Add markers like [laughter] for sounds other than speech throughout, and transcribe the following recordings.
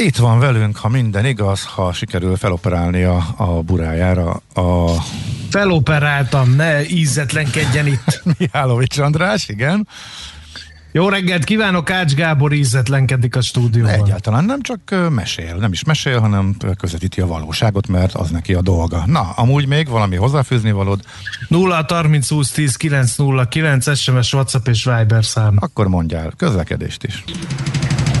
Itt van velünk, ha minden igaz, ha sikerül feloperálni a, a burájára a... Feloperáltam, ne ízetlenkedjen itt. [laughs] Mihálovics András, igen. Jó reggelt kívánok, Ács Gábor ízetlenkedik a stúdióban. Egyáltalán nem csak mesél, nem is mesél, hanem közvetíti a valóságot, mert az neki a dolga. Na, amúgy még valami hozzáfűzni valód? 0 30 20 10 909 SMS, WhatsApp és Viber szám. Akkor mondjál, közlekedést is.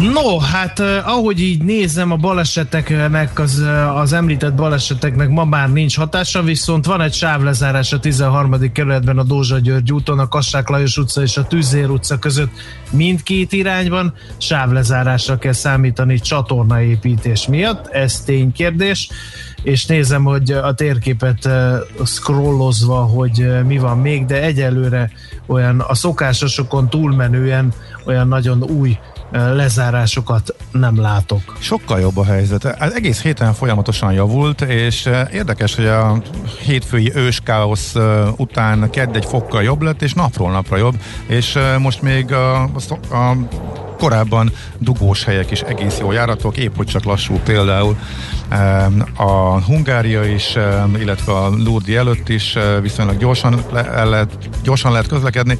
No, hát eh, ahogy így nézem a baleseteknek, az, az említett baleseteknek ma már nincs hatása, viszont van egy sávlezárás a 13. kerületben a Dózsa György úton, a Kassák Lajos utca és a Tüzér utca között mindkét irányban sávlezárásra kell számítani csatornaépítés miatt, ez ténykérdés és nézem, hogy a térképet scrollozva, hogy mi van még, de egyelőre olyan a szokásosokon túlmenően olyan nagyon új lezárásokat nem látok. Sokkal jobb a helyzet. Az egész héten folyamatosan javult, és érdekes, hogy a hétfői őskáosz után kedd egy fokkal jobb lett, és napról napra jobb, és most még a, a korábban dugós helyek is egész jó járatok, épp hogy csak lassú például a Hungária is, illetve a Lurdi előtt is viszonylag gyorsan, le, lehet, gyorsan lehet közlekedni.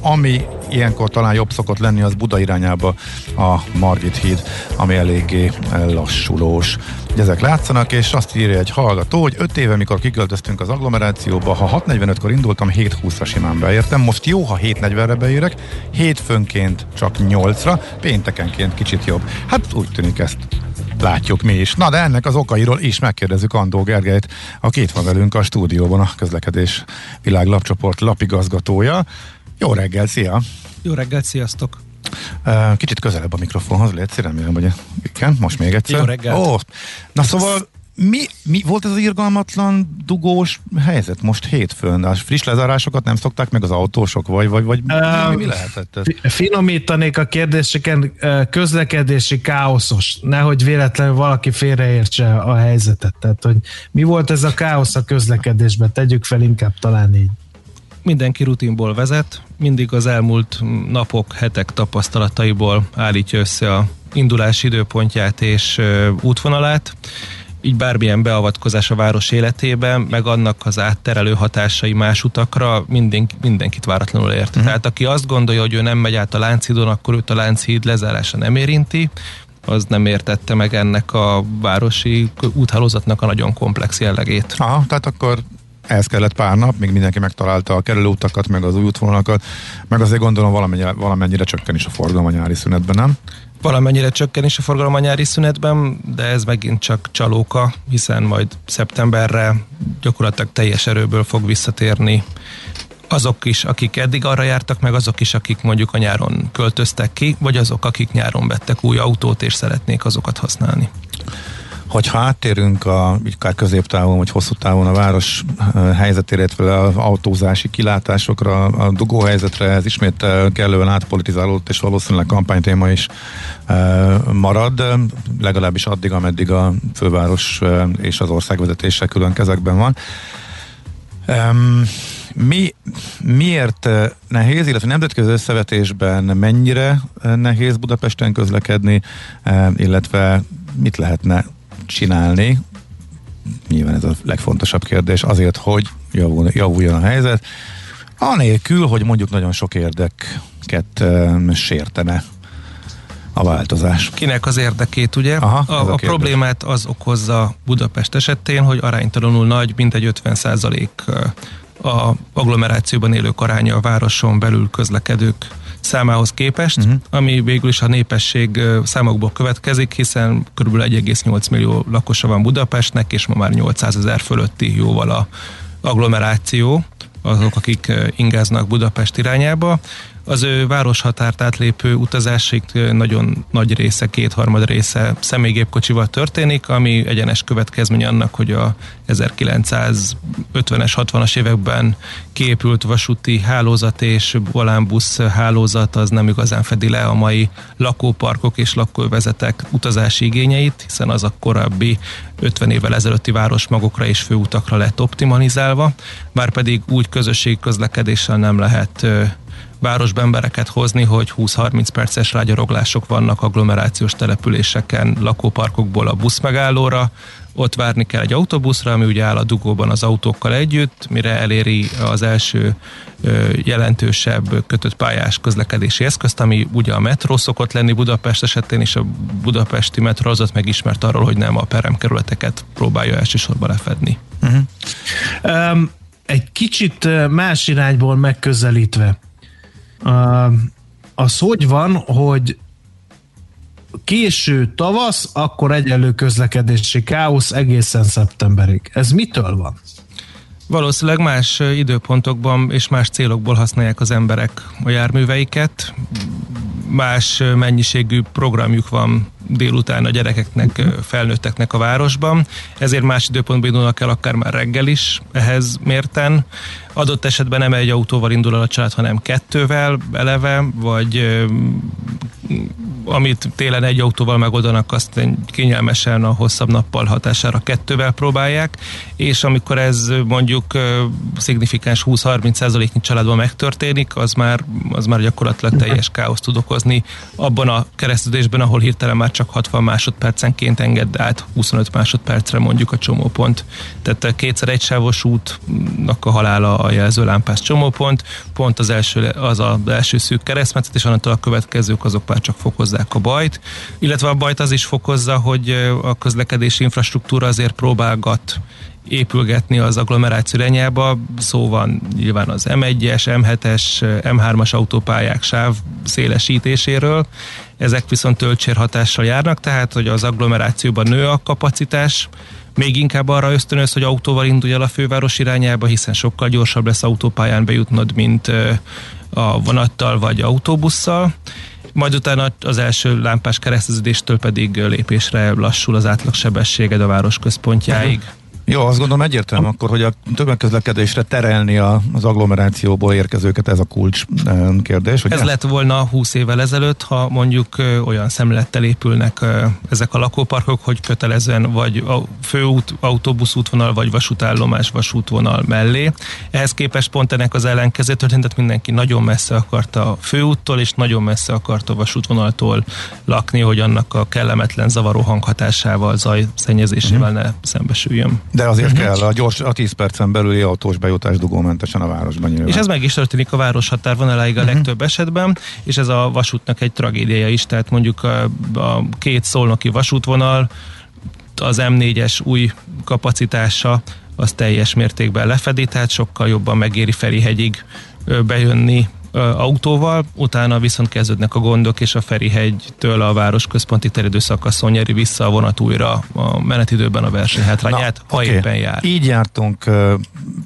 Ami ilyenkor talán jobb szokott lenni, az Buda irányába a Margit híd, ami eléggé lassulós. Ezek látszanak, és azt írja egy hallgató, hogy 5 éve, mikor kiköltöztünk az agglomerációba, ha 6.45-kor indultam, 7.20-ra simán beértem. Most jó, ha 7.40-re beérek, hétfőnként csak 8-ra, péntekenként kicsit jobb. Hát úgy tűnik ezt látjuk mi is. Na de ennek az okairól is megkérdezzük Andó Gergelyt, aki itt van velünk a stúdióban, a közlekedés világlapcsoport lapigazgatója. Jó reggel, szia! Jó reggel, sziasztok! Kicsit közelebb a mikrofonhoz, légy remélem, hogy igen, most még egyszer. Jó reggel! Ó, na szóval mi, mi volt ez az irgalmatlan dugós helyzet most hétfőn? A friss lezárásokat nem szokták meg az autósok, vagy, vagy, vagy uh, mi, mi lehetett ez? Finomítanék a kérdéseken, közlekedési káoszos, nehogy véletlenül valaki félreértse a helyzetet. Tehát, hogy mi volt ez a káosz a közlekedésben? Tegyük fel inkább talán így mindenki rutinból vezet, mindig az elmúlt napok, hetek tapasztalataiból állítja össze a indulási időpontját és útvonalát, így bármilyen beavatkozás a város életében, meg annak az átterelő hatásai más utakra minden, mindenkit váratlanul ért. Uh-huh. Tehát aki azt gondolja, hogy ő nem megy át a Lánchídon, akkor őt a Lánchíd lezárása nem érinti, az nem értette meg ennek a városi úthálózatnak a nagyon komplex jellegét. Aha, tehát akkor ehhez kellett pár nap, még mindenki megtalálta a kerülőutakat, meg az új útvonalakat, meg azért gondolom valamennyire, valamennyire csökken is a forgalom a nyári szünetben, nem? Valamennyire csökken is a forgalom a nyári szünetben, de ez megint csak csalóka, hiszen majd szeptemberre gyakorlatilag teljes erőből fog visszatérni azok is, akik eddig arra jártak, meg azok is, akik mondjuk a nyáron költöztek ki, vagy azok, akik nyáron vettek új autót és szeretnék azokat használni. Hogyha áttérünk a, akár középtávon vagy hosszú távon a város eh, helyzetére, illetve az autózási kilátásokra, a dugó helyzetre, ez ismét eh, kellően átpolitizálódott, és valószínűleg kampánytéma is eh, marad, legalábbis addig, ameddig a főváros és az országvezetése külön kezekben van. Mi, miért nehéz, illetve nemzetközi összevetésben mennyire nehéz Budapesten közlekedni, illetve mit lehetne csinálni, nyilván ez a legfontosabb kérdés, azért, hogy javul, javuljon a helyzet, anélkül, hogy mondjuk nagyon sok érdeket uh, sértene a változás. Kinek az érdekét, ugye? Aha, a, a, a problémát az okozza Budapest esetén, hogy aránytalanul nagy, mint egy 50% a agglomerációban élők aránya a városon belül közlekedők számához képest, uh-huh. ami végül is a népesség számokból következik, hiszen kb. 1,8 millió lakosa van Budapestnek, és ma már 800 ezer fölötti jóval a agglomeráció, azok, akik ingáznak Budapest irányába. Az ő városhatárt átlépő utazásig nagyon nagy része, kétharmad része személygépkocsival történik, ami egyenes következmény annak, hogy a 1950-es, 60-as években kiépült vasúti hálózat és volánbusz hálózat az nem igazán fedi le a mai lakóparkok és lakóvezetek utazási igényeit, hiszen az a korábbi 50 évvel ezelőtti városmagokra és főutakra lett optimalizálva, bár pedig úgy közösségi közlekedéssel nem lehet városba embereket hozni, hogy 20-30 perces rágyaroglások vannak agglomerációs településeken, lakóparkokból a buszmegállóra, ott várni kell egy autóbuszra, ami ugye áll a dugóban az autókkal együtt, mire eléri az első jelentősebb kötött pályás közlekedési eszközt, ami ugye a metró szokott lenni Budapest esetén, és a budapesti metró az megismert arról, hogy nem a peremkerületeket próbálja elsősorban lefedni. Uh-huh. Um, egy kicsit más irányból megközelítve, az hogy van, hogy késő tavasz, akkor egyenlő közlekedési káosz egészen szeptemberig. Ez mitől van? Valószínűleg más időpontokban és más célokból használják az emberek a járműveiket. Más mennyiségű programjuk van délután a gyerekeknek, felnőtteknek a városban, ezért más időpontban indulnak el akár már reggel is ehhez mérten. Adott esetben nem egy autóval indul el a család, hanem kettővel eleve, vagy amit télen egy autóval megoldanak, azt kényelmesen a hosszabb nappal hatására kettővel próbálják, és amikor ez mondjuk szignifikáns 20-30%-nyi családban megtörténik, az már, az már gyakorlatilag teljes káoszt tud okozni abban a keresztülésben, ahol hirtelen már csak 60 másodpercenként enged át 25 másodpercre mondjuk a csomópont. Tehát kétszer egy sávos útnak a halála a jelzőlámpás csomópont, pont az első, az az első szűk keresztmetszet, és annantól a következők azok már csak fokozzák a bajt. Illetve a bajt az is fokozza, hogy a közlekedési infrastruktúra azért próbálgat épülgetni az agglomeráció irányába. Szó van nyilván az M1-es, M7-es, M3-as autópályák sáv szélesítéséről. Ezek viszont töltsérhatással járnak, tehát hogy az agglomerációban nő a kapacitás, még inkább arra ösztönöz, hogy autóval indulj el a főváros irányába, hiszen sokkal gyorsabb lesz autópályán bejutnod, mint a vonattal vagy autóbusszal. Majd utána az első lámpás kereszteződéstől pedig lépésre lassul az átlagsebességed a város központjáig. Uh-huh. Jó, azt gondolom egyértelmű akkor, hogy a tömegközlekedésre terelni a, az agglomerációból érkezőket, ez a kulcs kérdés. Ugye? Ez lett volna 20 évvel ezelőtt, ha mondjuk olyan szemlettel épülnek ezek a lakóparkok, hogy kötelezően vagy a főút, autóbuszútvonal, vagy vasútállomás vasútvonal mellé. Ehhez képest pont ennek az ellenkező történetet mindenki nagyon messze akarta a főúttól, és nagyon messze akarta a vasútvonaltól lakni, hogy annak a kellemetlen zavaró hanghatásával, zaj szennyezésével uh-huh. ne szembesüljön. De azért uh-huh. kell a gyors, a 10 percen belüli autós bejutás dugómentesen a városban nyilván. És ez meg is történik a város határvonaláig a uh-huh. legtöbb esetben, és ez a vasútnak egy tragédiája is, tehát mondjuk a, a két szolnoki vasútvonal, az M4-es új kapacitása az teljes mértékben lefedi, tehát sokkal jobban megéri Ferihegyig bejönni autóval, utána viszont kezdődnek a gondok, és a Ferihegytől a városközponti terjedő szakaszon nyeri vissza a vonat újra a menetidőben a versenyhátrányát, ha okay. éppen jár. Így jártunk uh,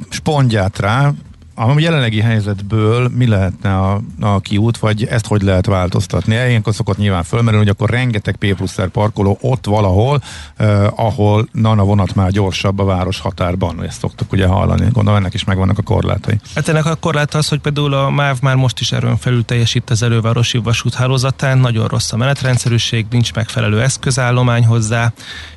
spondját rá, a jelenlegi helyzetből mi lehetne a, a kiút, vagy ezt hogy lehet változtatni? Ilyenkor szokott nyilván fölmerülni, hogy akkor rengeteg P plusz parkoló ott valahol, eh, ahol nana vonat már gyorsabb a város határban. Ezt szoktuk ugye hallani. Gondolom ennek is megvannak a korlátai. Hát ennek a korlát az, hogy például a MÁV már most is erőn felül teljesít az elővárosi vasúthálózatán, nagyon rossz a menetrendszerűség, nincs megfelelő eszközállomány hozzá,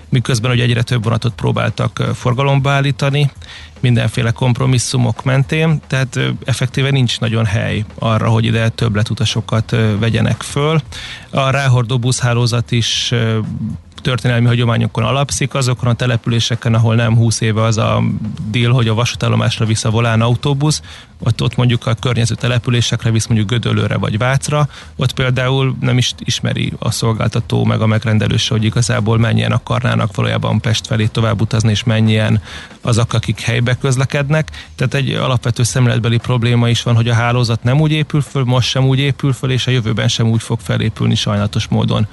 miközben hogy egyre több vonatot próbáltak forgalomba állítani, mindenféle kompromisszumok mentén, tehát effektíve nincs nagyon hely arra, hogy ide többletutasokat vegyenek föl. A ráhordó buszhálózat is történelmi hagyományokon alapszik, azokon a településeken, ahol nem 20 éve az a deal, hogy a vasútállomásra visz volán autóbusz, ott, ott mondjuk a környező településekre visz mondjuk Gödöllőre vagy Vácra, ott például nem is ismeri a szolgáltató meg a megrendelőse, hogy igazából mennyien akarnának valójában Pest felé tovább utazni, és mennyien azok, akik helybe közlekednek. Tehát egy alapvető szemléletbeli probléma is van, hogy a hálózat nem úgy épül föl, most sem úgy épül föl, és a jövőben sem úgy fog felépülni sajnálatos módon,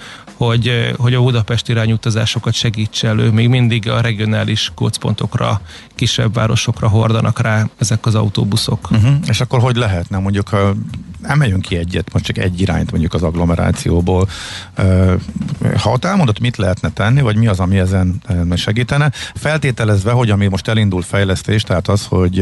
hogy, hogy a Budapest irányú utazásokat segítse elő. Még mindig a regionális kócpontokra, kisebb városokra hordanak rá ezek az autóbuszok. Uh-huh. És akkor hogy lehetne mondjuk, ha emeljünk ki egyet, most csak egy irányt mondjuk az agglomerációból. Ha te elmondod, mit lehetne tenni, vagy mi az, ami ezen segítene, feltételezve, hogy ami most elindul fejlesztés, tehát az, hogy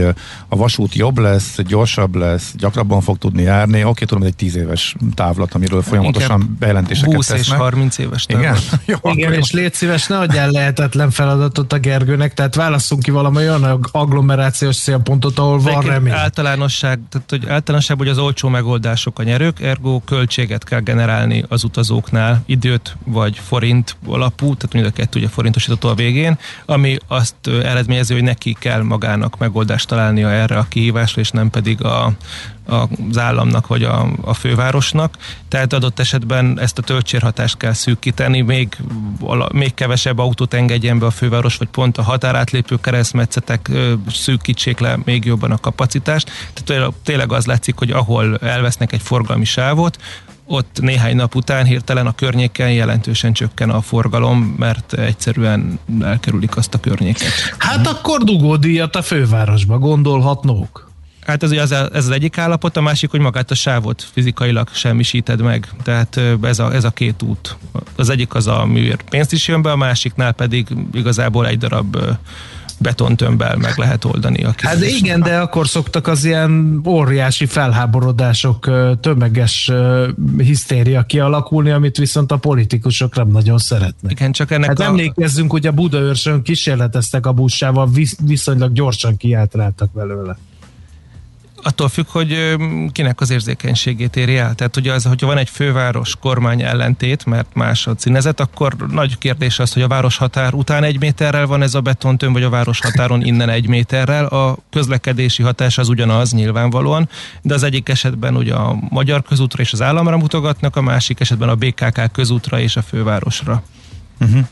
a vasút jobb lesz, gyorsabb lesz, gyakrabban fog tudni járni, oké, tudom, ez egy tíz éves távlat, amiről folyamatosan Inkább bejelentéseket 20 tesznek. és 30 éves távlat. Igen, [laughs] Jó, Igen és légy szíves, ne adjál lehetetlen feladatot a Gergőnek, tehát válasszunk ki valami olyan agglomerációs célpontot, ahol van remény. Általánosság, tehát hogy általánosság, hogy az olcsó megoldások a nyerők, ergo költséget kell generálni az utazóknál, időt vagy forint alapú, tehát mind a kettő ugye forintosítató a végén, ami azt eredményezi, hogy neki kell magának megoldást találnia erre a kihívásra, és nem pedig a, az államnak vagy a, a fővárosnak, tehát adott esetben ezt a töltsérhatást kell szűkíteni, még, még kevesebb autót engedjen be a főváros, vagy pont a határátlépő keresztmetszetek szűkítsék le még jobban a kapacitást. Tehát tényleg az látszik, hogy ahol elvesznek egy forgalmi sávot, ott néhány nap után hirtelen a környéken jelentősen csökken a forgalom, mert egyszerűen elkerülik azt a környéket. Hát akkor dugódíjat a fővárosba gondolhatnók. Hát ez, ez, ez az egyik állapot, a másik, hogy magát a sávot fizikailag semmisíted meg. Tehát ez a, ez a két út. Az egyik az, a műért pénzt is jön be, a másiknál pedig igazából egy darab betontömbbel meg lehet oldani. A hát igen, de akkor szoktak az ilyen óriási felháborodások, tömeges hisztéria kialakulni, amit viszont a politikusok nem nagyon szeretnek. Igen, csak ennek hát a... emlékezzünk, hogy a Budaörsön kísérleteztek a buszsával, viszonylag gyorsan kiátráltak belőle attól függ, hogy kinek az érzékenységét éri el. Tehát ugye az, hogyha van egy főváros kormány ellentét, mert más a színezet, akkor nagy kérdés az, hogy a városhatár után egy méterrel van ez a betontöm, vagy a városhatáron innen egy méterrel. A közlekedési hatás az ugyanaz nyilvánvalóan, de az egyik esetben ugye a magyar közútra és az államra mutogatnak, a másik esetben a BKK közútra és a fővárosra. Uh-huh.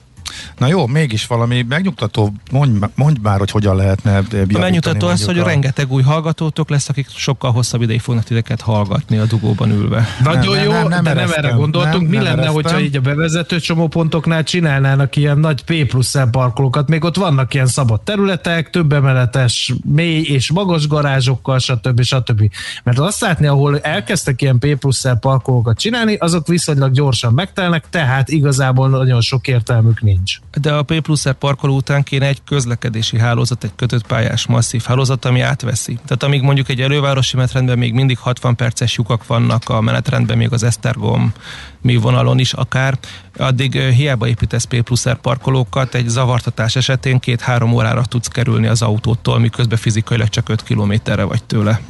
Na jó, mégis valami megnyugtató, mondj, mondj már, hogy hogyan lehetne A megnyugtató az, hogy a... rengeteg új hallgatótok lesz, akik sokkal hosszabb ideig fognak titeket hallgatni a dugóban ülve. Nagyon nem, jó, nem, nem, de nem erre gondoltunk. Nem, Mi nem lenne, ereztem. hogyha így a bevezető csomópontoknál csinálnának ilyen nagy P plusz parkolókat, még ott vannak ilyen szabad területek, több emeletes, mély és magas garázsokkal, stb. stb. Mert azt látni, ahol elkezdtek ilyen P plusz parkolókat csinálni, azok viszonylag gyorsan megtelnek, tehát igazából nagyon sok értelmük nincs nincs. De a P plusz parkoló után kéne egy közlekedési hálózat, egy kötött pályás masszív hálózat, ami átveszi. Tehát amíg mondjuk egy elővárosi menetrendben még mindig 60 perces lyukak vannak a menetrendben, még az Esztergom mi vonalon is akár, addig hiába építesz P plusz parkolókat, egy zavartatás esetén két-három órára tudsz kerülni az autótól, miközben fizikailag csak 5 kilométerre vagy tőle.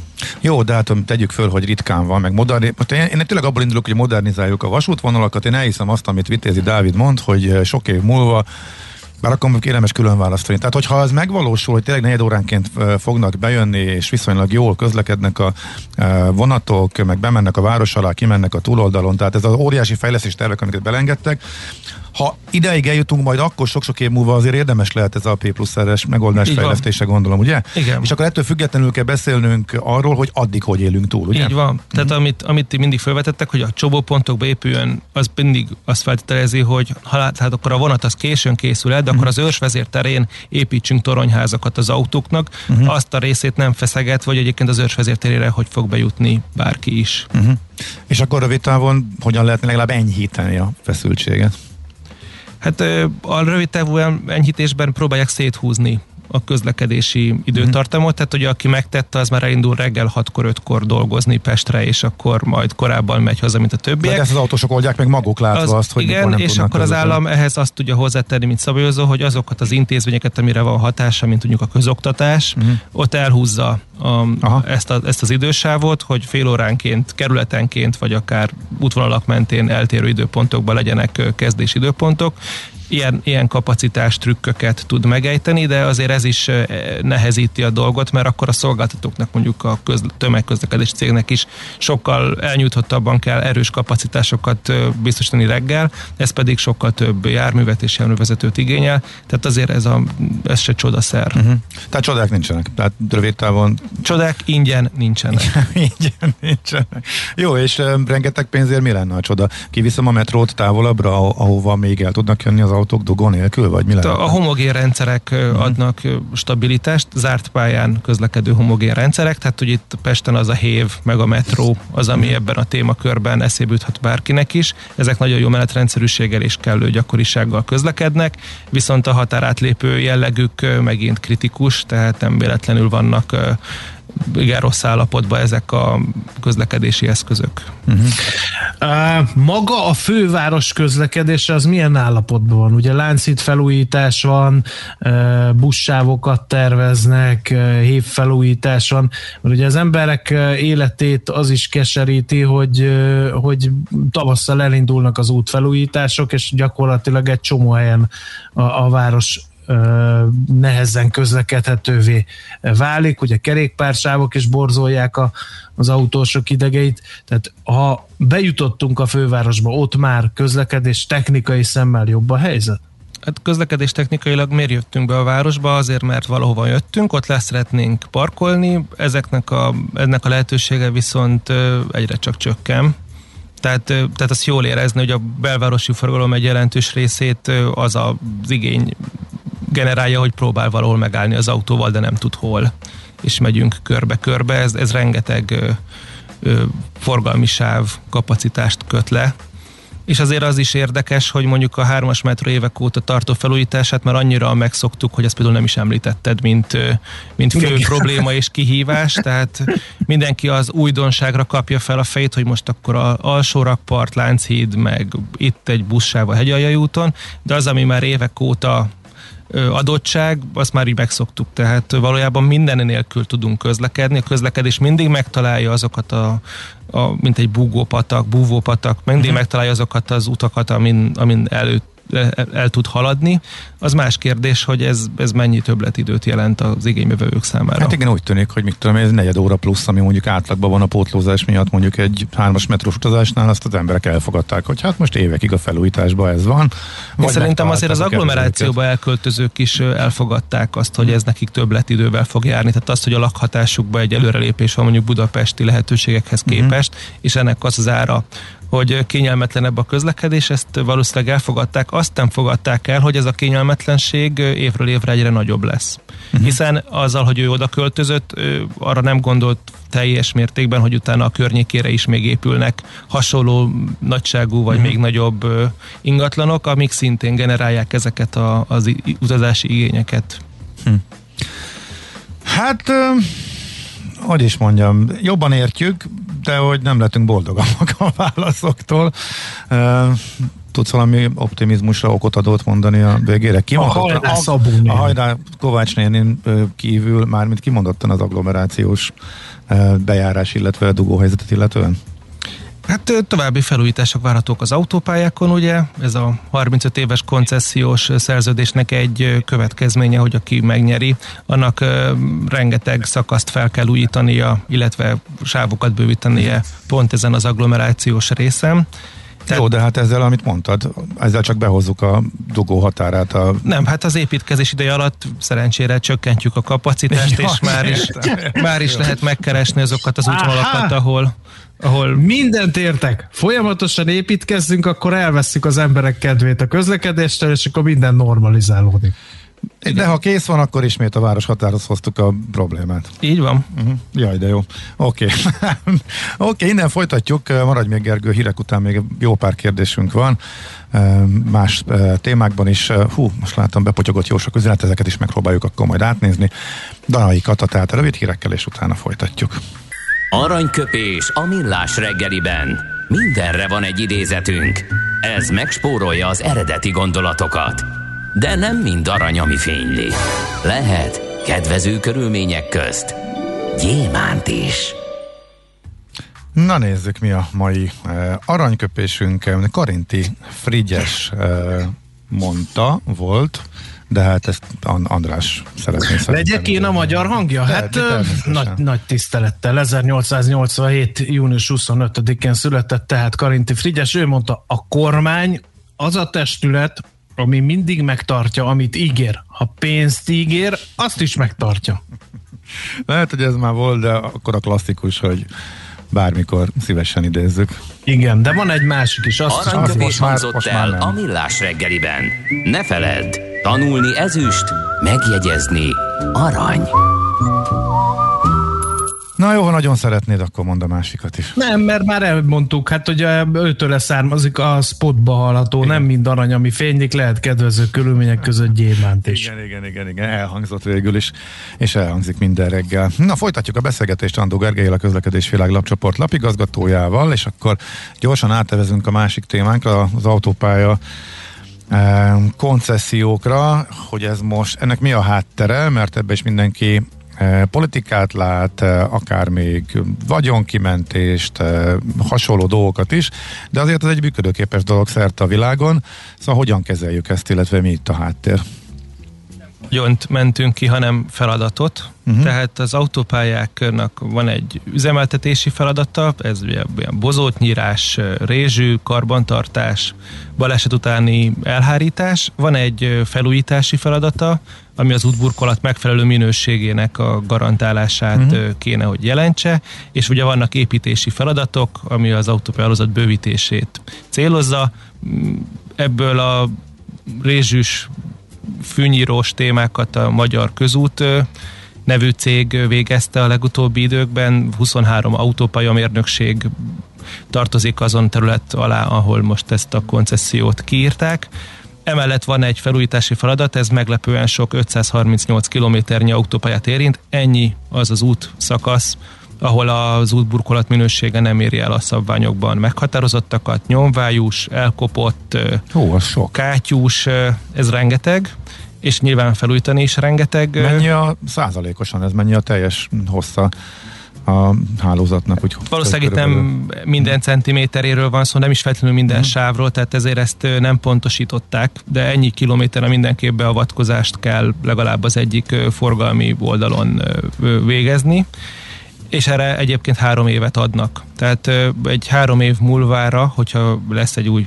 Jó, de hát tegyük föl, hogy ritkán van, meg moderni... Most én, én tényleg abból indulok, hogy modernizáljuk a vasútvonalakat, én elhiszem azt, amit Vitézi Dávid mond, hogy sok év múlva bár akkor érdemes külön választani. Tehát, hogyha ez megvalósul, hogy tényleg negyed óránként fognak bejönni, és viszonylag jól közlekednek a vonatok, meg bemennek a város alá, kimennek a túloldalon, tehát ez az óriási fejlesztés tervek, amiket belengedtek, ha ideig eljutunk, majd akkor sok-sok év múlva azért érdemes lehet ez a P plusz es megoldás fejlesztése, gondolom, ugye? Igen. És akkor ettől függetlenül kell beszélnünk arról, hogy addig hogy élünk túl, ugye? Így van. Tehát mm-hmm. amit, amit ti mindig felvetettek, hogy a csobópontokba épüljön, az mindig azt feltételezi, hogy ha hát akkor a vonat az későn készül el, de akkor az őrsvezér terén építsünk toronyházakat az autóknak, mm-hmm. azt a részét nem feszeget, vagy egyébként az őrsvezér terére hogy fog bejutni bárki is. Mm-hmm. És akkor rövid távon hogyan lehetne legalább enyhíteni a feszültséget? Hát a rövid távú enyhítésben próbálják széthúzni a közlekedési időtartamot, tehát hogy aki megtette, az már elindul reggel 6-kor, 5-kor dolgozni Pestre, és akkor majd korábban megy haza, mint a többiek. De ezt az autósok oldják meg maguk látva az, azt, hogy Igen, nem és akkor az állam ehhez azt tudja hozzátenni, mint szabályozó, hogy azokat az intézményeket, amire van hatása, mint tudjuk a közoktatás, uh-huh. ott elhúzza a, ezt, a, ezt az idősávot, hogy fél óránként, kerületenként, vagy akár útvonalak mentén eltérő időpontokban legyenek kezdési időpontok, ilyen, ilyen kapacitás trükköket tud megejteni, de azért ez is nehezíti a dolgot, mert akkor a szolgáltatóknak mondjuk a köz, tömegközlekedés cégnek is sokkal elnyújtottabban kell erős kapacitásokat biztosítani reggel, ez pedig sokkal több járművet és járművezetőt igényel, tehát azért ez, a, ez se csodaszer. Uh-huh. Tehát csodák nincsenek, tehát rövid távon... Csodák ingyen nincsenek. [laughs] ingyen nincsenek. Jó, és rengeteg pénzért mi lenne a csoda? Kiviszem a metrót távolabbra, ahova még el tudnak jönni az autók dugó nélkül, vagy mi lehet? A, homogén rendszerek uh-huh. adnak stabilitást, zárt pályán közlekedő homogén rendszerek, tehát hogy itt Pesten az a hév, meg a metró, az, ami uh-huh. ebben a témakörben eszébe juthat bárkinek is. Ezek nagyon jó menetrendszerűséggel és kellő gyakorisággal közlekednek, viszont a határátlépő jellegük megint kritikus, tehát nem véletlenül vannak igen rossz állapotban ezek a közlekedési eszközök. Uh-huh. Uh, maga a főváros közlekedése az milyen állapotban van? Ugye láncít felújítás van, uh, buszsávokat terveznek, uh, hévfelújítás van, mert ugye az emberek életét az is keseríti, hogy, hogy tavasszal elindulnak az útfelújítások, és gyakorlatilag egy csomó helyen a, a város nehezen közlekedhetővé válik, ugye kerékpársávok is borzolják a, az autósok idegeit, tehát ha bejutottunk a fővárosba, ott már közlekedés technikai szemmel jobb a helyzet? Hát közlekedés technikailag miért jöttünk be a városba? Azért, mert valahova jöttünk, ott lesz szeretnénk parkolni, ezeknek a, ennek a lehetősége viszont egyre csak csökken. Tehát, tehát azt jól érezni, hogy a belvárosi forgalom egy jelentős részét az az igény generálja, hogy próbál valahol megállni az autóval, de nem tud hol. És megyünk körbe-körbe, ez, ez rengeteg ö, ö, forgalmi sáv kapacitást köt le, és azért az is érdekes, hogy mondjuk a hármas metró évek óta tartó felújítását már annyira megszoktuk, hogy ezt például nem is említetted, mint, mint fő Igen. probléma és kihívás, tehát mindenki az újdonságra kapja fel a fejét, hogy most akkor a alsó rakpart, Lánchíd, meg itt egy buszsáv a hegyaljai úton, de az, ami már évek óta adottság, azt már így megszoktuk, tehát valójában minden nélkül tudunk közlekedni, a közlekedés mindig megtalálja azokat a, a mint egy búgópatak, búvópatak, mindig uh-huh. megtalálja azokat az utakat, amin, amin előtt el, tud haladni. Az más kérdés, hogy ez, ez mennyi többletidőt jelent az igénybevevők számára. Hát igen, úgy tűnik, hogy mit tudom, ez negyed óra plusz, ami mondjuk átlagban van a pótlózás miatt, mondjuk egy hármas metrós utazásnál, azt az emberek elfogadták, hogy hát most évekig a felújításban ez van. Én szerintem azért az agglomerációba elköltözők is elfogadták azt, hogy ez nekik többletidővel fog járni. Tehát azt, hogy a lakhatásukba egy előrelépés van mondjuk budapesti lehetőségekhez mhm. képest, uh-huh. és ennek az az ára, hogy kényelmetlenebb a közlekedés, ezt valószínűleg elfogadták. Azt nem fogadták el, hogy ez a kényelmetlenség évről évre egyre nagyobb lesz. Uh-huh. Hiszen azzal, hogy ő oda költözött, arra nem gondolt teljes mértékben, hogy utána a környékére is még épülnek hasonló nagyságú vagy uh-huh. még nagyobb ingatlanok, amik szintén generálják ezeket a, az utazási igényeket. Hm. Hát, hogy is mondjam, jobban értjük, de hogy nem lettünk boldogabbak a válaszoktól. Tudsz valami optimizmusra okot adót mondani a végére? Ki a hajrá A hajrá Kovács nénén kívül mármint kimondottan az agglomerációs bejárás, illetve dugóhelyzetet illetően? Hát további felújítások várhatók az autópályákon, ugye? Ez a 35 éves koncesziós szerződésnek egy következménye, hogy aki megnyeri, annak rengeteg szakaszt fel kell újítania, illetve sávokat bővítenie pont ezen az agglomerációs részen. Tehát, Jó, de hát ezzel, amit mondtad, ezzel csak behozzuk a dugó határát. A... Nem, hát az építkezés ideje alatt szerencsére csökkentjük a kapacitást, [laughs] ja, és már is, már is lehet megkeresni azokat az útvonalakat, ahol ahol mindent értek, folyamatosan építkezzünk, akkor elveszük az emberek kedvét a közlekedéstől, és akkor minden normalizálódik. De ha kész van, akkor ismét a város határhoz hoztuk a problémát. Így van. Uh-huh. Jaj, de jó. Oké. Okay. [laughs] Oké, okay, innen folytatjuk. Maradj még Gergő, hírek után még jó pár kérdésünk van. Más témákban is. Hú, most látom, bepotyogott jó sok üzenet, ezeket is megpróbáljuk akkor majd átnézni. Danai Kata, tehát rövid hírekkel, és utána folytatjuk. Aranyköpés a millás reggeliben. Mindenre van egy idézetünk. Ez megspórolja az eredeti gondolatokat. De nem mind arany, ami fényli. Lehet kedvező körülmények közt gyémánt is. Na nézzük, mi a mai uh, aranyköpésünk. Karinti Frigyes uh, mondta, volt, de hát ezt András szeretné Legyek én a magyar hangja? Hát nagy, nagy tisztelettel. 1887. június 25-én született tehát Karinti Frigyes. Ő mondta, a kormány az a testület, ami mindig megtartja, amit ígér. Ha pénzt ígér, azt is megtartja. [laughs] Lehet, hogy ez már volt, de akkor a klasszikus, hogy bármikor szívesen idézzük. Igen, de van egy másik is. Azt Aranyköpés hangzott most el a millás reggeliben. Ne feledd, tanulni ezüst, megjegyezni arany. Na jó, ha nagyon szeretnéd, akkor mondd a másikat is. Nem, mert már elmondtuk, hát ugye őtől származik a spotba hallható, igen. nem mind arany, ami fénylik, lehet kedvező körülmények között gyémánt is. Igen, igen, igen, igen, elhangzott végül is, és elhangzik minden reggel. Na, folytatjuk a beszélgetést Andó Gergelyel, a Közlekedés Világ lapcsoport lapigazgatójával, és akkor gyorsan átevezünk a másik témánkra, az autópálya eh, koncesziókra, hogy ez most, ennek mi a háttere, mert ebbe is mindenki Eh, politikát lát, eh, akár még vagyonkimentést, eh, hasonló dolgokat is, de azért ez egy működőképes dolog szerte a világon, szóval hogyan kezeljük ezt, illetve mi itt a háttér? Gyont mentünk ki, hanem feladatot. Uh-huh. Tehát az autópályáknak van egy üzemeltetési feladata, ez ilyen bozótnyírás, rézsű, karbantartás, baleset utáni elhárítás. Van egy felújítási feladata, ami az útburkolat megfelelő minőségének a garantálását uh-huh. kéne, hogy jelentse, és ugye vannak építési feladatok, ami az autópályázat bővítését célozza. Mm, ebből a rézsűs fűnyírós témákat a Magyar Közút nevű cég végezte a legutóbbi időkben, 23 autópalyamérnökség tartozik azon terület alá, ahol most ezt a koncesziót kiírták. Emellett van egy felújítási feladat, ez meglepően sok 538 kilométernyi autópályát érint, ennyi az az út szakasz, ahol az útburkolat minősége nem éri el a szabványokban meghatározottakat, nyomvájús, elkopott, Ó, az sok. kátyús, ez rengeteg, és nyilván felújítani is rengeteg. Mennyi a százalékosan, ez mennyi a teljes hossza? a hálózatnak. Úgy Valószínűleg itt nem minden centiméteréről van szó, nem is feltétlenül minden uh-huh. sávról, tehát ezért ezt nem pontosították, de ennyi kilométerre mindenképp beavatkozást kell legalább az egyik forgalmi oldalon végezni és erre egyébként három évet adnak. Tehát egy három év múlvára, hogyha lesz egy új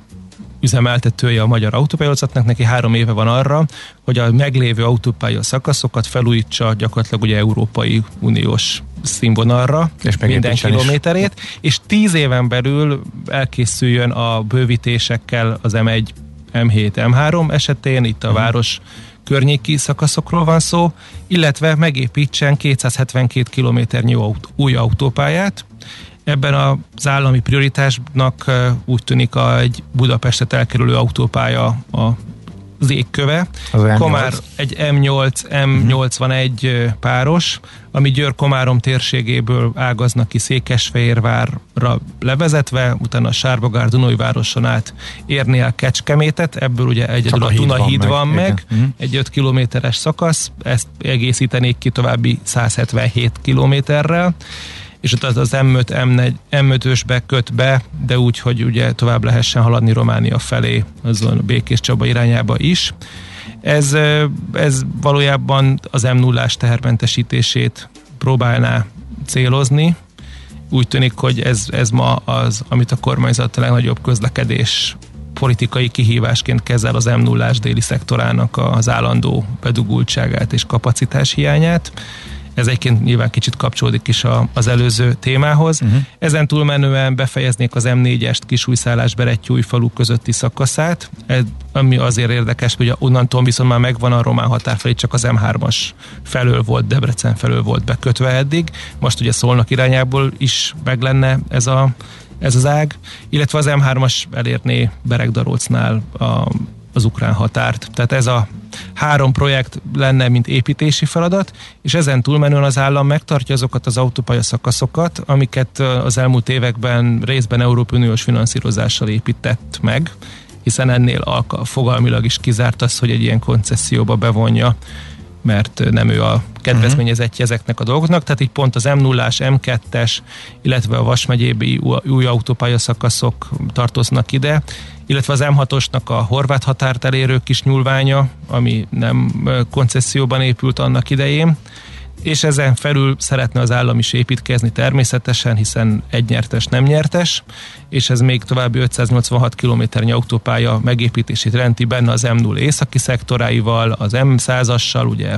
üzemeltetője a magyar autópályázatnak, neki három éve van arra, hogy a meglévő autópálya szakaszokat felújítsa gyakorlatilag ugye Európai Uniós színvonalra és minden kilométerét, is. és tíz éven belül elkészüljön a bővítésekkel az M1, M7, M3 esetén, itt a uh-huh. város környéki szakaszokról van szó, illetve megépítsen 272 kilométernyi új autópályát. Ebben az állami prioritásnak úgy tűnik a, egy Budapestet elkerülő autópálya a az égköve. Az Komár egy M8, M81 páros, ami Győr-Komárom térségéből ágaznak ki Székesfehérvárra levezetve, utána a Sárbogár Dunai városon át érni el Kecskemétet, ebből ugye egyedül a, a Duna híd van meg, meg. uh-huh. egy 5 kilométeres szakasz, ezt egészítenék ki további 177 kilométerrel, és ott az, az M5, M4, M5-ösbe köt be, de úgy, hogy ugye tovább lehessen haladni Románia felé, azon Békés Csaba irányába is. Ez, ez valójában az m 0 tehermentesítését próbálná célozni. Úgy tűnik, hogy ez, ez ma az, amit a kormányzat a legnagyobb közlekedés politikai kihívásként kezel az m 0 déli szektorának az állandó bedugultságát és kapacitás hiányát ez egyébként nyilván kicsit kapcsolódik is a, az előző témához. Uh-huh. Ezen túlmenően befejeznék az M4-est Kisújszállás falu közötti szakaszát, ami azért érdekes, hogy onnantól viszont már megvan a román határ felé, csak az M3-as felől volt, Debrecen felől volt bekötve eddig. Most ugye Szolnak irányából is meg lenne ez a ez az ág, illetve az M3-as elérné Beregdarolcnál a az ukrán határt. Tehát ez a három projekt lenne, mint építési feladat, és ezen túlmenően az állam megtartja azokat az autópálya szakaszokat, amiket az elmúlt években részben Európai Uniós finanszírozással épített meg, hiszen ennél alka, fogalmilag is kizárt az, hogy egy ilyen koncesszióba bevonja mert nem ő a kedvezményezettje uh-huh. ezeknek a dolgoknak, tehát így pont az M0-ás, M2-es, illetve a Vas megyébi új autópálya szakaszok tartoznak ide, illetve az M6-osnak a horvát határt elérő kis nyúlványa, ami nem koncesszióban épült annak idején, és ezen felül szeretne az állam is építkezni természetesen, hiszen egy nyertes nem nyertes, és ez még további 586 kilométernyi autópálya megépítését renti benne az M0 északi szektoráival, az M100-assal, ugye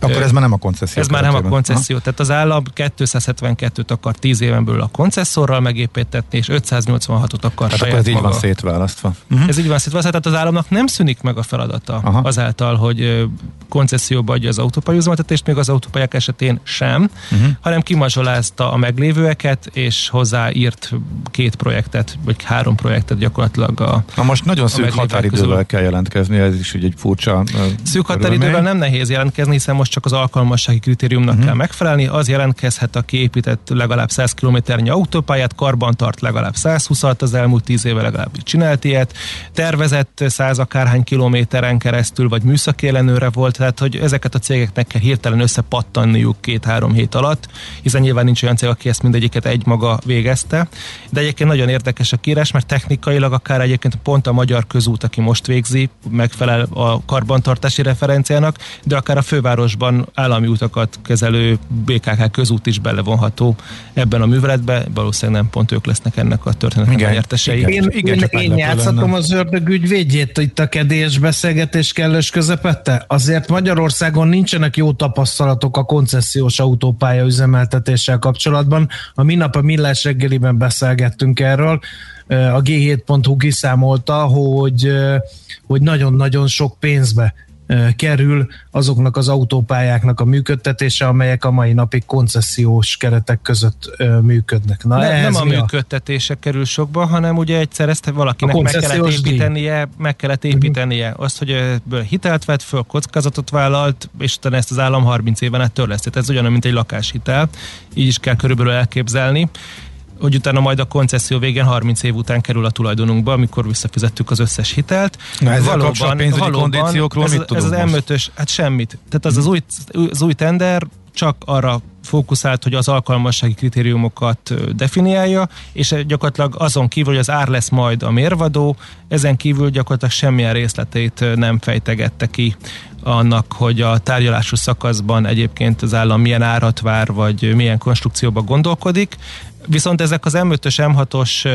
akkor ez már nem a koncesszió. Ez már nem a koncesszió. Tehát az állam 272-t akar 10 éven belül a koncesszorral megépítetni, és 586-ot akar Tehát akkor ez így maga. van szétválasztva. Uh-huh. Ez így van szétválasztva, tehát az államnak nem szűnik meg a feladata Aha. azáltal, hogy koncesszióba adja az autópályaüzemeltetést, még az autópályák esetén sem, uh-huh. hanem kimazsolázta a meglévőeket, és hozzáírt két projektet, vagy három projektet gyakorlatilag a Na most nagyon szűk határidővel közül. kell jelentkezni, ez is egy furcsa Szűk határidővel nem nehéz jelentkezni, hiszen most csak az alkalmassági kritériumnak uh-huh. kell megfelelni, az jelentkezhet, aki épített legalább 100 km-nyi autópályát, tart legalább 120-at, az elmúlt 10 éve legalább csinált ilyet, tervezett 100 akárhány kilométeren keresztül, vagy műszaki ellenőre volt, tehát hogy ezeket a cégeknek kell hirtelen összepattanniuk két-három hét alatt, hiszen nyilván nincs olyan cég, aki ezt mindegyiket egy maga végezte. De egyébként nagyon érdekes a kírás, mert technikailag akár egyébként pont a magyar közút, aki most végzi, megfelel a karbantartási referenciának, de akár a fővárosban állami utakat kezelő BKK közút is belevonható ebben a műveletbe, valószínűleg nem pont ők lesznek ennek a történetnek a nyertesei. Igen, igen, én, én játszhatom az ördög ügyvédjét itt a kedélyes beszélgetés kellős közepette. Azért Magyarországon nincsenek jó tapasztalatok a koncesziós autópálya üzemeltetéssel kapcsolatban. A minap a Millás reggeliben beszélgettünk erről. A G7.hu kiszámolta, hogy, hogy nagyon-nagyon sok pénzbe kerül azoknak az autópályáknak a működtetése, amelyek a mai napig koncesziós keretek között működnek. Na, ne, nem a működtetése a... kerül sokba, hanem ugye egyszer ezt valakinek meg kellett építenie, meg kellett mhm. építenie azt, hogy ebből hitelt vett föl, kockázatot vállalt, és utána ezt az állam 30 éven át törlesztett. Ez ugyanolyan, mint egy lakáshitel, így is kell körülbelül elképzelni hogy utána majd a koncesszió végén 30 év után kerül a tulajdonunkba, amikor visszafizettük az összes hitelt. Na ezzel valóban, pénzügyi valóban kondíciókról ez, mit ez az M5-ös, hát semmit. Tehát az, az, új, az új tender csak arra fókuszált, hogy az alkalmassági kritériumokat definiálja, és gyakorlatilag azon kívül, hogy az ár lesz majd a mérvadó, ezen kívül gyakorlatilag semmilyen részletét nem fejtegette ki annak, hogy a tárgyalásos szakaszban egyébként az állam milyen árat vár, vagy milyen konstrukcióba gondolkodik. Viszont ezek az M5-ös, M6-os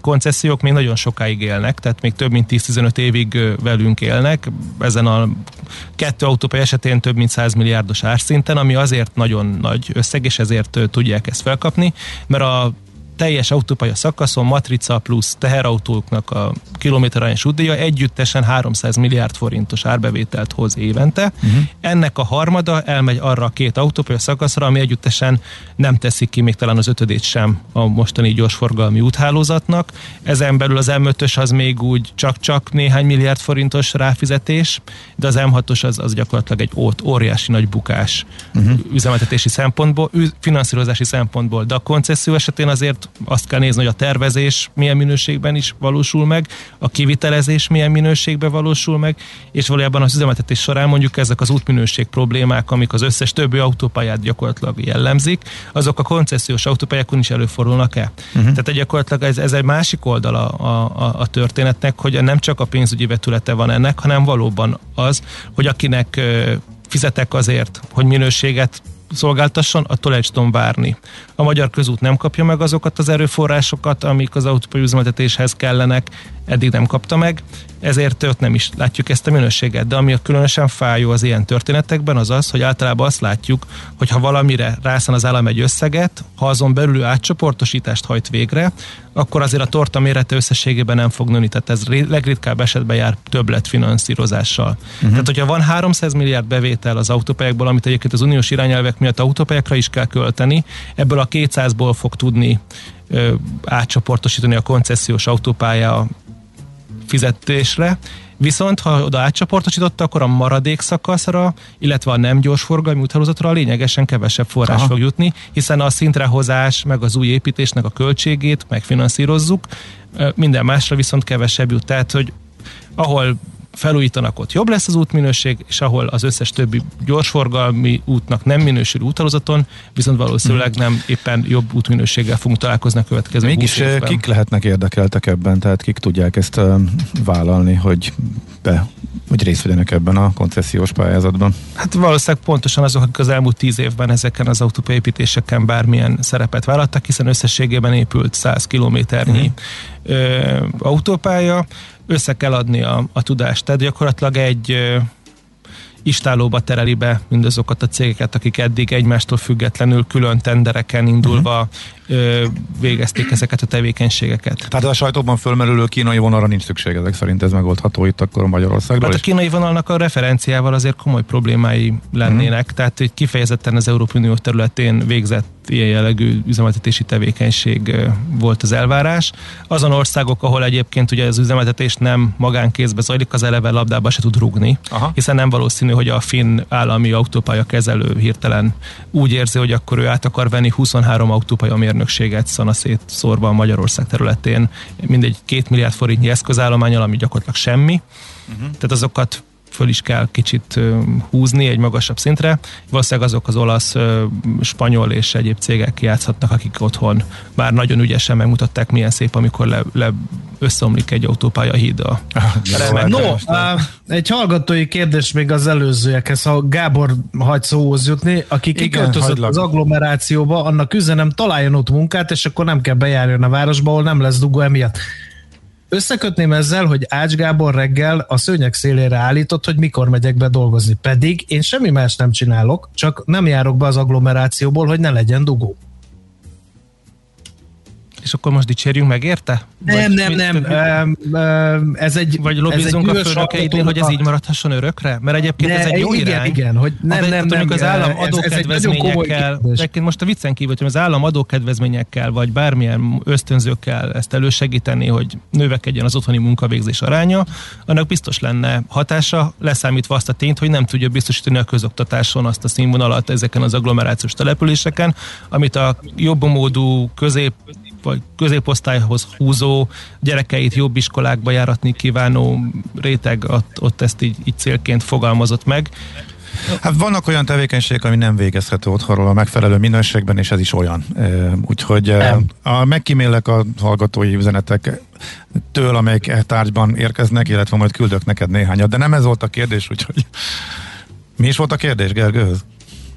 koncesziók még nagyon sokáig élnek, tehát még több mint 10-15 évig velünk élnek. Ezen a kettő autópály esetén több mint 100 milliárdos árszinten, ami azért nagyon nagy összeg, és ezért tudják ezt felkapni, mert a teljes autópálya szakaszon matrica plusz teherautóknak a kilométerarányos útdíja együttesen 300 milliárd forintos árbevételt hoz évente. Uh-huh. Ennek a harmada elmegy arra a két autópálya szakaszra, ami együttesen nem teszik ki még talán az ötödét sem a mostani gyorsforgalmi úthálózatnak. Ezen belül az M5-ös az még úgy csak-csak néhány milliárd forintos ráfizetés, de az M6-os az, az gyakorlatilag egy ót, óriási nagy bukás uh-huh. üzemeltetési szempontból, finanszírozási szempontból, de a koncesszió esetén azért azt kell nézni, hogy a tervezés milyen minőségben is valósul meg, a kivitelezés milyen minőségben valósul meg, és valójában az üzemeltetés során mondjuk ezek az útminőség problémák, amik az összes többi autópályát gyakorlatilag jellemzik, azok a koncesziós autópályákon is előfordulnak-e. Uh-huh. Tehát gyakorlatilag ez, ez egy másik oldala a, a, a történetnek, hogy nem csak a pénzügyi vetülete van ennek, hanem valóban az, hogy akinek fizetek azért, hogy minőséget szolgáltasson, attól egy tudom várni. A magyar közút nem kapja meg azokat az erőforrásokat, amik az autópálya üzemeltetéshez kellenek, eddig nem kapta meg, ezért ott nem is látjuk ezt a minőséget. De ami a különösen fájó az ilyen történetekben, az az, hogy általában azt látjuk, hogy ha valamire rászán az állam egy összeget, ha azon belül átcsoportosítást hajt végre, akkor azért a torta mérete összességében nem fog nőni, tehát ez legritkább esetben jár többlet finanszírozással. Uh-huh. Tehát, hogyha van 300 milliárd bevétel az autópályákból, amit egyébként az uniós irányelvek miatt autópályákra is kell költeni, ebből a 200-ból fog tudni ö, átcsoportosítani a koncesziós autópálya fizetésre, Viszont, ha oda átcsoportosította, akkor a maradék szakaszra, illetve a nem gyors forgalmi úthálózatra lényegesen kevesebb forrás Aha. fog jutni, hiszen a szintrehozás, meg az új építésnek a költségét megfinanszírozzuk, minden másra viszont kevesebb jut. Tehát, hogy ahol felújítanak, ott jobb lesz az útminőség, és ahol az összes többi gyorsforgalmi útnak nem minősül útalozaton, viszont valószínűleg mhm. nem éppen jobb útminőséggel fogunk találkozni a következő Mégis kik lehetnek érdekeltek ebben, tehát kik tudják ezt uh, vállalni, hogy be hogy részt vegyenek ebben a koncesziós pályázatban? Hát valószínűleg pontosan azok, akik az elmúlt tíz évben ezeken az autópályépítéseken bármilyen szerepet vállaltak, hiszen összességében épült 100 kilométernyi mm. Autópálya, össze kell adni a, a tudást. Tehát gyakorlatilag egy istálóba tereli be mindazokat a cégeket, akik eddig egymástól függetlenül külön tendereken indulva uh-huh ö, végezték ezeket a tevékenységeket. Tehát a sajtóban fölmerülő kínai vonalra nincs szükség, ezek szerint ez megoldható itt akkor Magyarországról Hát a kínai vonalnak a referenciával azért komoly problémái lennének, mm. tehát hogy kifejezetten az Európai Unió területén végzett ilyen jellegű üzemeltetési tevékenység volt az elvárás. Azon országok, ahol egyébként ugye az üzemeltetés nem magánkézbe zajlik, az eleve labdába se tud rugni, Aha. hiszen nem valószínű, hogy a finn állami autópálya kezelő hirtelen úgy érzi, hogy akkor ő át akar venni 23 autópálya mérnökséget szanaszét szórva a Magyarország területén, mindegy két milliárd forintnyi eszközállományal, ami gyakorlatilag semmi. Uh-huh. Tehát azokat föl is kell kicsit húzni egy magasabb szintre. Valószínűleg azok az olasz, spanyol és egyéb cégek játszhatnak, akik otthon már nagyon ügyesen megmutatták, milyen szép, amikor le, le összeomlik egy autópálya híddal. [laughs] No, egy hallgatói kérdés még az előzőekhez, ha Gábor hagy szóhoz jutni, aki kiköltözött az agglomerációba, annak üzenem találjon ott munkát, és akkor nem kell bejárjon a városba, ahol nem lesz dugó emiatt. Összekötném ezzel, hogy Ács Gábor reggel a szőnyeg szélére állított, hogy mikor megyek be dolgozni. Pedig én semmi más nem csinálok, csak nem járok be az agglomerációból, hogy ne legyen dugó és akkor most dicsérjünk meg érte? Nem, nem, nem. Um, ez egy Vagy lobbizunk a főnökeidnél, hogy ez így maradhasson örökre? Mert egyébként ne, ez egy jó igen, irány. Igen, hogy nem, nem, nem, nem, az állam adókedvezményekkel, egyébként most a viccen kívül, hogy az állam adókedvezményekkel, vagy bármilyen ösztönzőkkel ezt elősegíteni, hogy növekedjen az otthoni munkavégzés aránya, annak biztos lenne hatása, leszámítva azt a tényt, hogy nem tudja biztosítani a közoktatáson azt a színvonalat ezeken az agglomerációs településeken, amit a jobb módú közép vagy középosztályhoz húzó, gyerekeit jobb iskolákba járatni kívánó réteg ott, ott ezt így, így célként fogalmazott meg. Hát vannak olyan tevékenységek, ami nem végezhető otthonról a megfelelő minőségben, és ez is olyan. Úgyhogy a, megkímélek a hallgatói üzenetek től, amelyek e tárgyban érkeznek, illetve majd küldök neked néhányat. De nem ez volt a kérdés, úgyhogy mi is volt a kérdés Gergőhöz?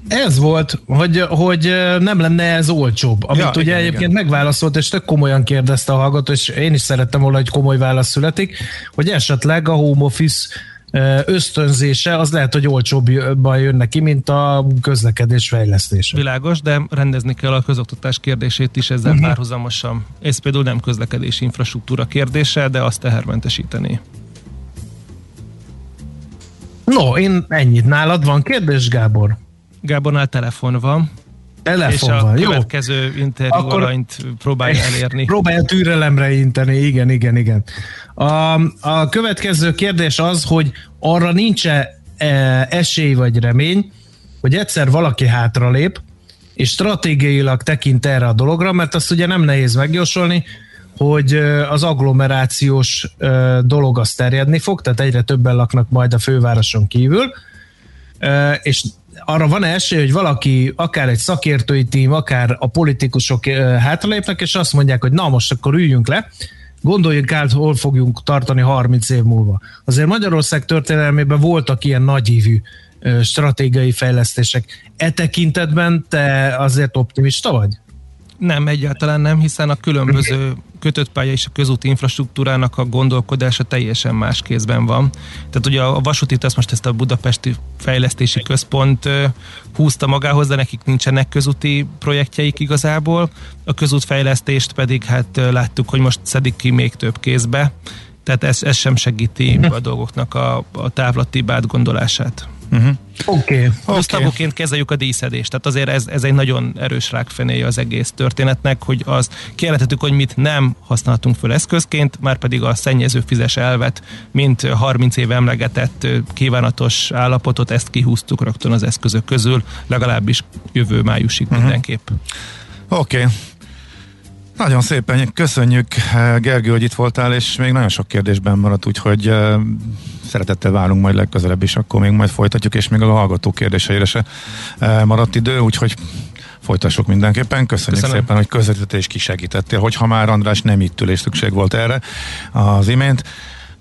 Ez volt, hogy, hogy nem lenne ez olcsóbb, amit ja, ugye igen, egyébként igen. megválaszolt, és tök komolyan kérdezte a hallgató, és én is szerettem volna, hogy komoly válasz születik, hogy esetleg a home office ösztönzése, az lehet, hogy olcsóbban jön neki, mint a közlekedés fejlesztése. Világos, de rendezni kell a közoktatás kérdését is ezzel uh-huh. párhuzamosan. Ez például nem közlekedési infrastruktúra kérdése, de azt tehermentesíteni. No, én ennyit. Nálad van kérdés, Gábor? Gábornál telefon van. Telefon és van, a jó. következő interjú Akkor alanyt próbálja elérni. Próbálja türelemre inteni, igen, igen, igen. A, a következő kérdés az, hogy arra nincs-e e, esély vagy remény, hogy egyszer valaki hátralép, és stratégiailag tekint erre a dologra, mert azt ugye nem nehéz megjósolni, hogy az agglomerációs dolog az terjedni fog, tehát egyre többen laknak majd a fővároson kívül, és arra van esély, hogy valaki, akár egy szakértői tím, akár a politikusok hátralépnek, és azt mondják, hogy na most akkor üljünk le, gondoljunk át, hol fogjunk tartani 30 év múlva. Azért Magyarország történelmében voltak ilyen nagyívű stratégiai fejlesztések. E tekintetben te azért optimista vagy? Nem, egyáltalán nem, hiszen a különböző kötött pálya és a közúti infrastruktúrának a gondolkodása teljesen más kézben van. Tehát ugye a vasútit azt most ezt a Budapesti Fejlesztési Központ húzta magához, de nekik nincsenek közúti projektjeik igazából. A közútfejlesztést pedig hát láttuk, hogy most szedik ki még több kézbe, tehát ez, ez sem segíti a dolgoknak a, a távlati átgondolását. Uh-huh. Oké. Okay. Okay. kezeljük a díszedést. Tehát azért ez, ez egy nagyon erős rákfenéje az egész történetnek, hogy az kijelentettük, hogy mit nem használhatunk föl eszközként, már pedig a szennyező fizes elvet, mint 30 éve emlegetett kívánatos állapotot, ezt kihúztuk rögtön az eszközök közül, legalábbis jövő májusig uh-huh. mindenképp. Oké. Okay. Nagyon szépen köszönjük, Gergő, hogy itt voltál, és még nagyon sok kérdésben maradt, úgyhogy szeretettel várunk majd legközelebb is, akkor még majd folytatjuk, és még a hallgató kérdéseire se maradt idő, úgyhogy folytassuk mindenképpen. Köszönjük Köszönöm. szépen, hogy közvetítettél és kisegítettél, hogyha már András nem itt ül és szükség volt erre az imént.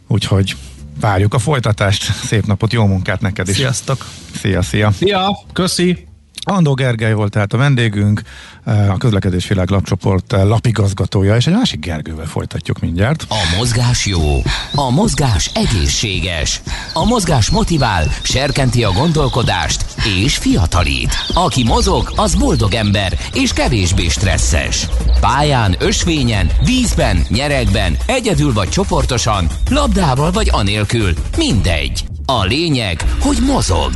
Úgyhogy várjuk a folytatást. Szép napot, jó munkát neked is. Sziasztok! Szia, szia! Szia, köszi! Andó Gergely volt tehát a vendégünk, eh, a Közlekedés Világ lapcsoport eh, lapigazgatója, és egy másik Gergővel folytatjuk mindjárt. A mozgás jó, a mozgás egészséges, a mozgás motivál, serkenti a gondolkodást és fiatalít. Aki mozog, az boldog ember és kevésbé stresszes. Pályán, ösvényen, vízben, nyeregben, egyedül vagy csoportosan, labdával vagy anélkül, mindegy. A lényeg, hogy mozog.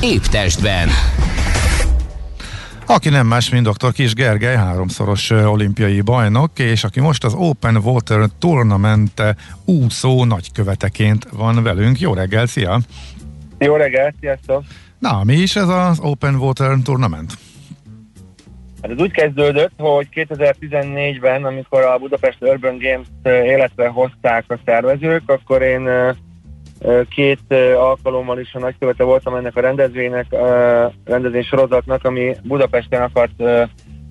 Épp testben. Aki nem más, mint dr. Kis Gergely, háromszoros olimpiai bajnok, és aki most az Open Water Tournament úszó nagyköveteként van velünk. Jó reggel, szia! Jó reggel, sziasztok! Na, mi is ez az Open Water Tournament? Hát ez úgy kezdődött, hogy 2014-ben, amikor a Budapest Urban Games életre hozták a szervezők, akkor én Két alkalommal is a nagykövete voltam ennek a rendezvénynek, rendezvény sorozatnak, ami Budapesten akart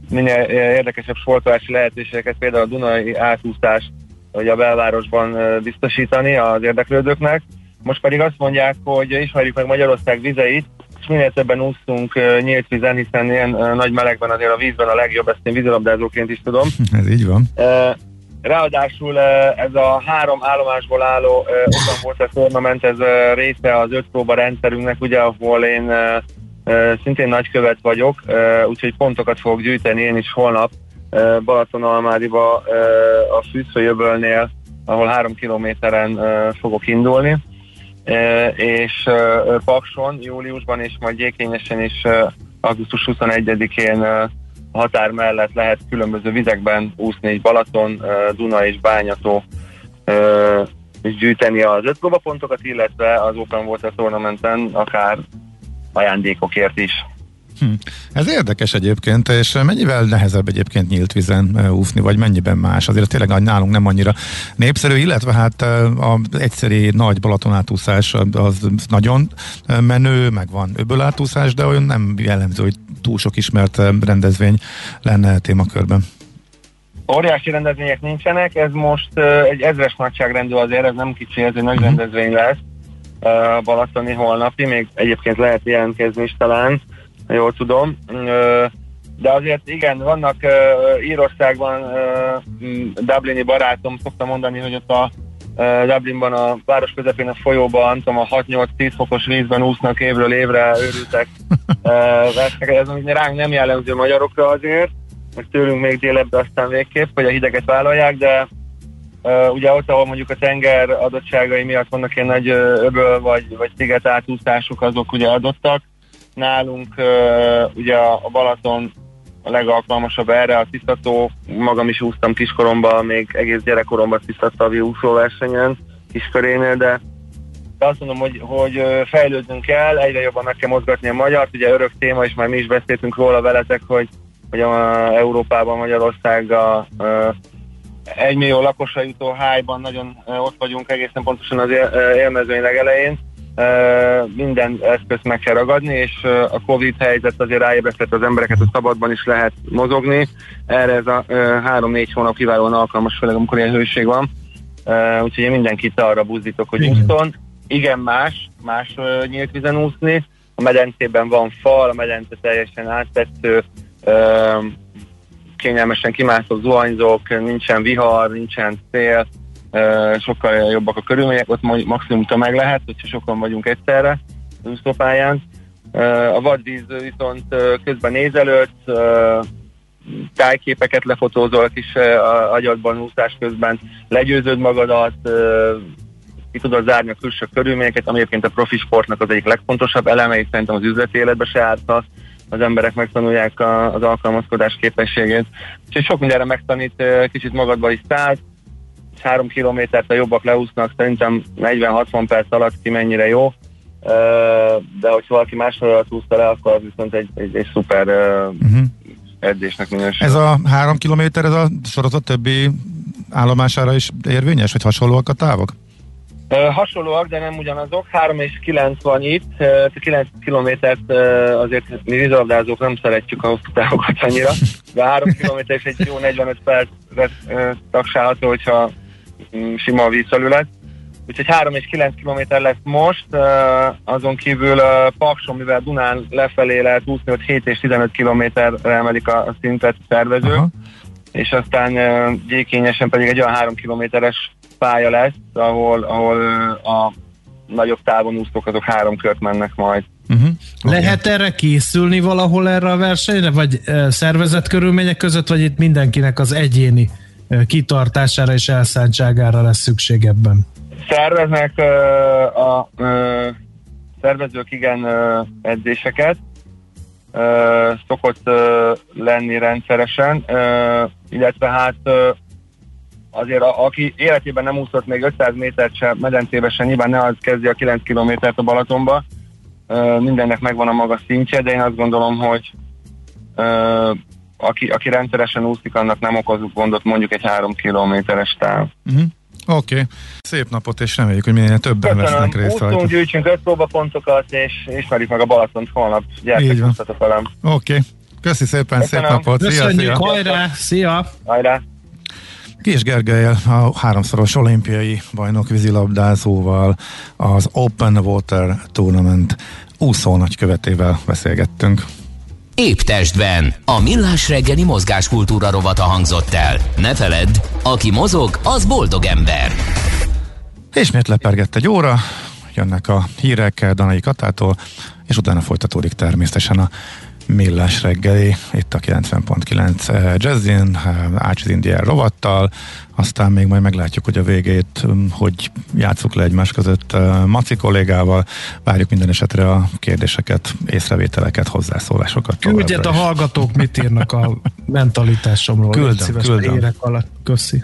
minél érdekesebb sportolási lehetőségeket, például a Dunai átúszást hogy a belvárosban biztosítani az érdeklődőknek. Most pedig azt mondják, hogy ismerjük meg Magyarország vizeit, és minél többen úsztunk nyílt vízen, hiszen ilyen nagy melegben azért a vízben a legjobb, ezt én vízilabdázóként is tudom. [laughs] Ez így van. Ráadásul ez a három állomásból álló Open Water Tournament, ez része az öt próba rendszerünknek, ugye, ahol én szintén nagykövet vagyok, úgyhogy pontokat fogok gyűjteni én is holnap Balatonalmádiba a Fűzfőjöbölnél, ahol három kilométeren fogok indulni, és Pakson júliusban és majd Gyékényesen is augusztus 21-én határ mellett lehet különböző vizekben úszni, egy Balaton, Duna és Bányató és gyűjteni az öt pontokat, illetve az Open Water Tournamenten akár ajándékokért is. Hm. Ez érdekes egyébként, és mennyivel nehezebb egyébként nyílt vízen úszni, vagy mennyiben más? Azért tényleg nálunk nem annyira népszerű, illetve hát az egyszerű nagy Balatonátúszás az nagyon menő, meg van öbölátúszás, de olyan nem jellemző, hogy túl sok ismert rendezvény lenne témakörben. Óriási rendezvények nincsenek, ez most egy ezres nagyságrendű azért, ez nem kicsi, ez egy nagy uh-huh. rendezvény lesz. Balatoni holnapi, még egyébként lehet jelentkezni is talán jól tudom. De azért igen, vannak Írországban Dublini barátom, szoktam mondani, hogy ott a Dublinban a város közepén a folyóban, tudom, a 6-8-10 fokos vízben úsznak évről évre, őrültek. Ez ránk nem jellemző magyarokra azért, hogy tőlünk még délebbre aztán végképp, hogy a hideget vállalják, de Uh, ugye ott, ahol mondjuk a tenger adottságai miatt vannak ilyen nagy öböl vagy, vagy sziget átúszások, azok ugye adottak. Nálunk ugye a Balaton a legalkalmasabb erre, a tisztató, magam is úsztam kiskoromban, még egész gyerekkoromban tisztattavi úszóversenyen kiskörénél, de azt mondom, hogy, hogy fejlődnünk kell, egyre jobban meg kell mozgatni a magyart, ugye örök téma, és már mi is beszéltünk róla veletek, hogy, hogy a Európában Magyarország a, a egy millió lakosra jutó hájban nagyon ott vagyunk egészen pontosan az élmezőny legelején, minden eszközt meg kell ragadni, és a Covid helyzet azért ráébresztett az embereket, hogy szabadban is lehet mozogni. Erre ez a három-négy hónap kiválóan alkalmas, főleg amikor ilyen hőség van. Úgyhogy én mindenkit arra buzdítok, hogy úszton. Igen, más, más nyílt vizen úszni. A medencében van fal, a medence teljesen áttető, kényelmesen kimászó zuhanyzók, nincsen vihar, nincsen szél, sokkal jobbak a körülmények, ott maximum tömeg lehet, hogyha sokan vagyunk egyszerre az úszópályán. A vadvíz viszont közben nézelőtt, tájképeket lefotózol kis agyadban úszás közben, legyőzöd magadat, ki tudod zárni a külső körülményeket, ami egyébként a profi sportnak az egyik legfontosabb eleme, és szerintem az üzleti életbe se ártasz az emberek megtanulják az alkalmazkodás képességét. Úgyhogy sok mindenre megtanít, kicsit magadba is szállsz, három kilométert a jobbak leúsznak, szerintem 40-60 perc alatt ki mennyire jó, de hogyha valaki másról alatt úszta le, akkor viszont egy, egy, egy szuper uh-huh. edzésnek minősül. Ez a három kilométer, ez a sorozat többi állomására is érvényes, vagy hasonlóak a távok? hasonlóak, de nem ugyanazok. 3 és 9 van itt, 9 kilométert azért mi vízilabdázók nem szeretjük a hosszú távokat annyira, de 3 kilométer és egy jó 45 perc tagsálható, hogyha sima a vízfelület. Úgyhogy 3 és 9 kilométer lesz most, azon kívül Pakson, mivel Dunán lefelé lehet úszni, hogy 7 és 15 kilométerre emelik a szintet szervezők, Aha. és aztán gyékényesen pedig egy olyan 3 kilométeres pálya lesz, ahol, ahol a nagyobb távon úszók azok három kört mennek majd. Uh-huh. Lehet erre készülni valahol erre a versenyre, vagy szervezett körülmények között, vagy itt mindenkinek az egyéni kitartására és elszántságára lesz szükség ebben? Szerveznek a szervezők igen edzéseket, szokott lenni rendszeresen, illetve hát azért a, aki életében nem úszott még 500 métert se medencébe se, nyilván ne az kezdje a 9 kilométert a Balatonba. Uh, mindennek megvan a maga szintje, de én azt gondolom, hogy uh, aki, aki rendszeresen úszik, annak nem okozunk gondot mondjuk egy 3 kilométeres táv. Uh-huh. Oké, okay. szép napot, és reméljük, hogy minél többen Köszönöm. vesznek részt rajta. gyűjtsünk öt próbapontokat, és ismerjük meg a Balatont holnap. Gyertek, velem. Oké, okay. köszi szépen, Köszönöm. szép napot. Köszönjük, szia, szia. hajrá, szia! Hajrá! Kis Gergelyel, a háromszoros olimpiai bajnok vízilabdázóval az Open Water Tournament úszó nagykövetével beszélgettünk. Épp testben a millás reggeli mozgáskultúra rovata hangzott el. Ne feledd, aki mozog, az boldog ember. Ismét lepergett egy óra, jönnek a hírek Danai Katától, és utána folytatódik természetesen a millás reggeli, itt a 90.9 eh, Jazzin, eh, Ácsiz Indián rovattal, aztán még majd meglátjuk, hogy a végét, hm, hogy játsszuk le egymás között eh, Maci kollégával, várjuk minden esetre a kérdéseket, észrevételeket, hozzászólásokat. Küldjet a hallgatók, mit írnak a [laughs] mentalitásomról. Küldöm, küldöm. Érek alatt. Köszi.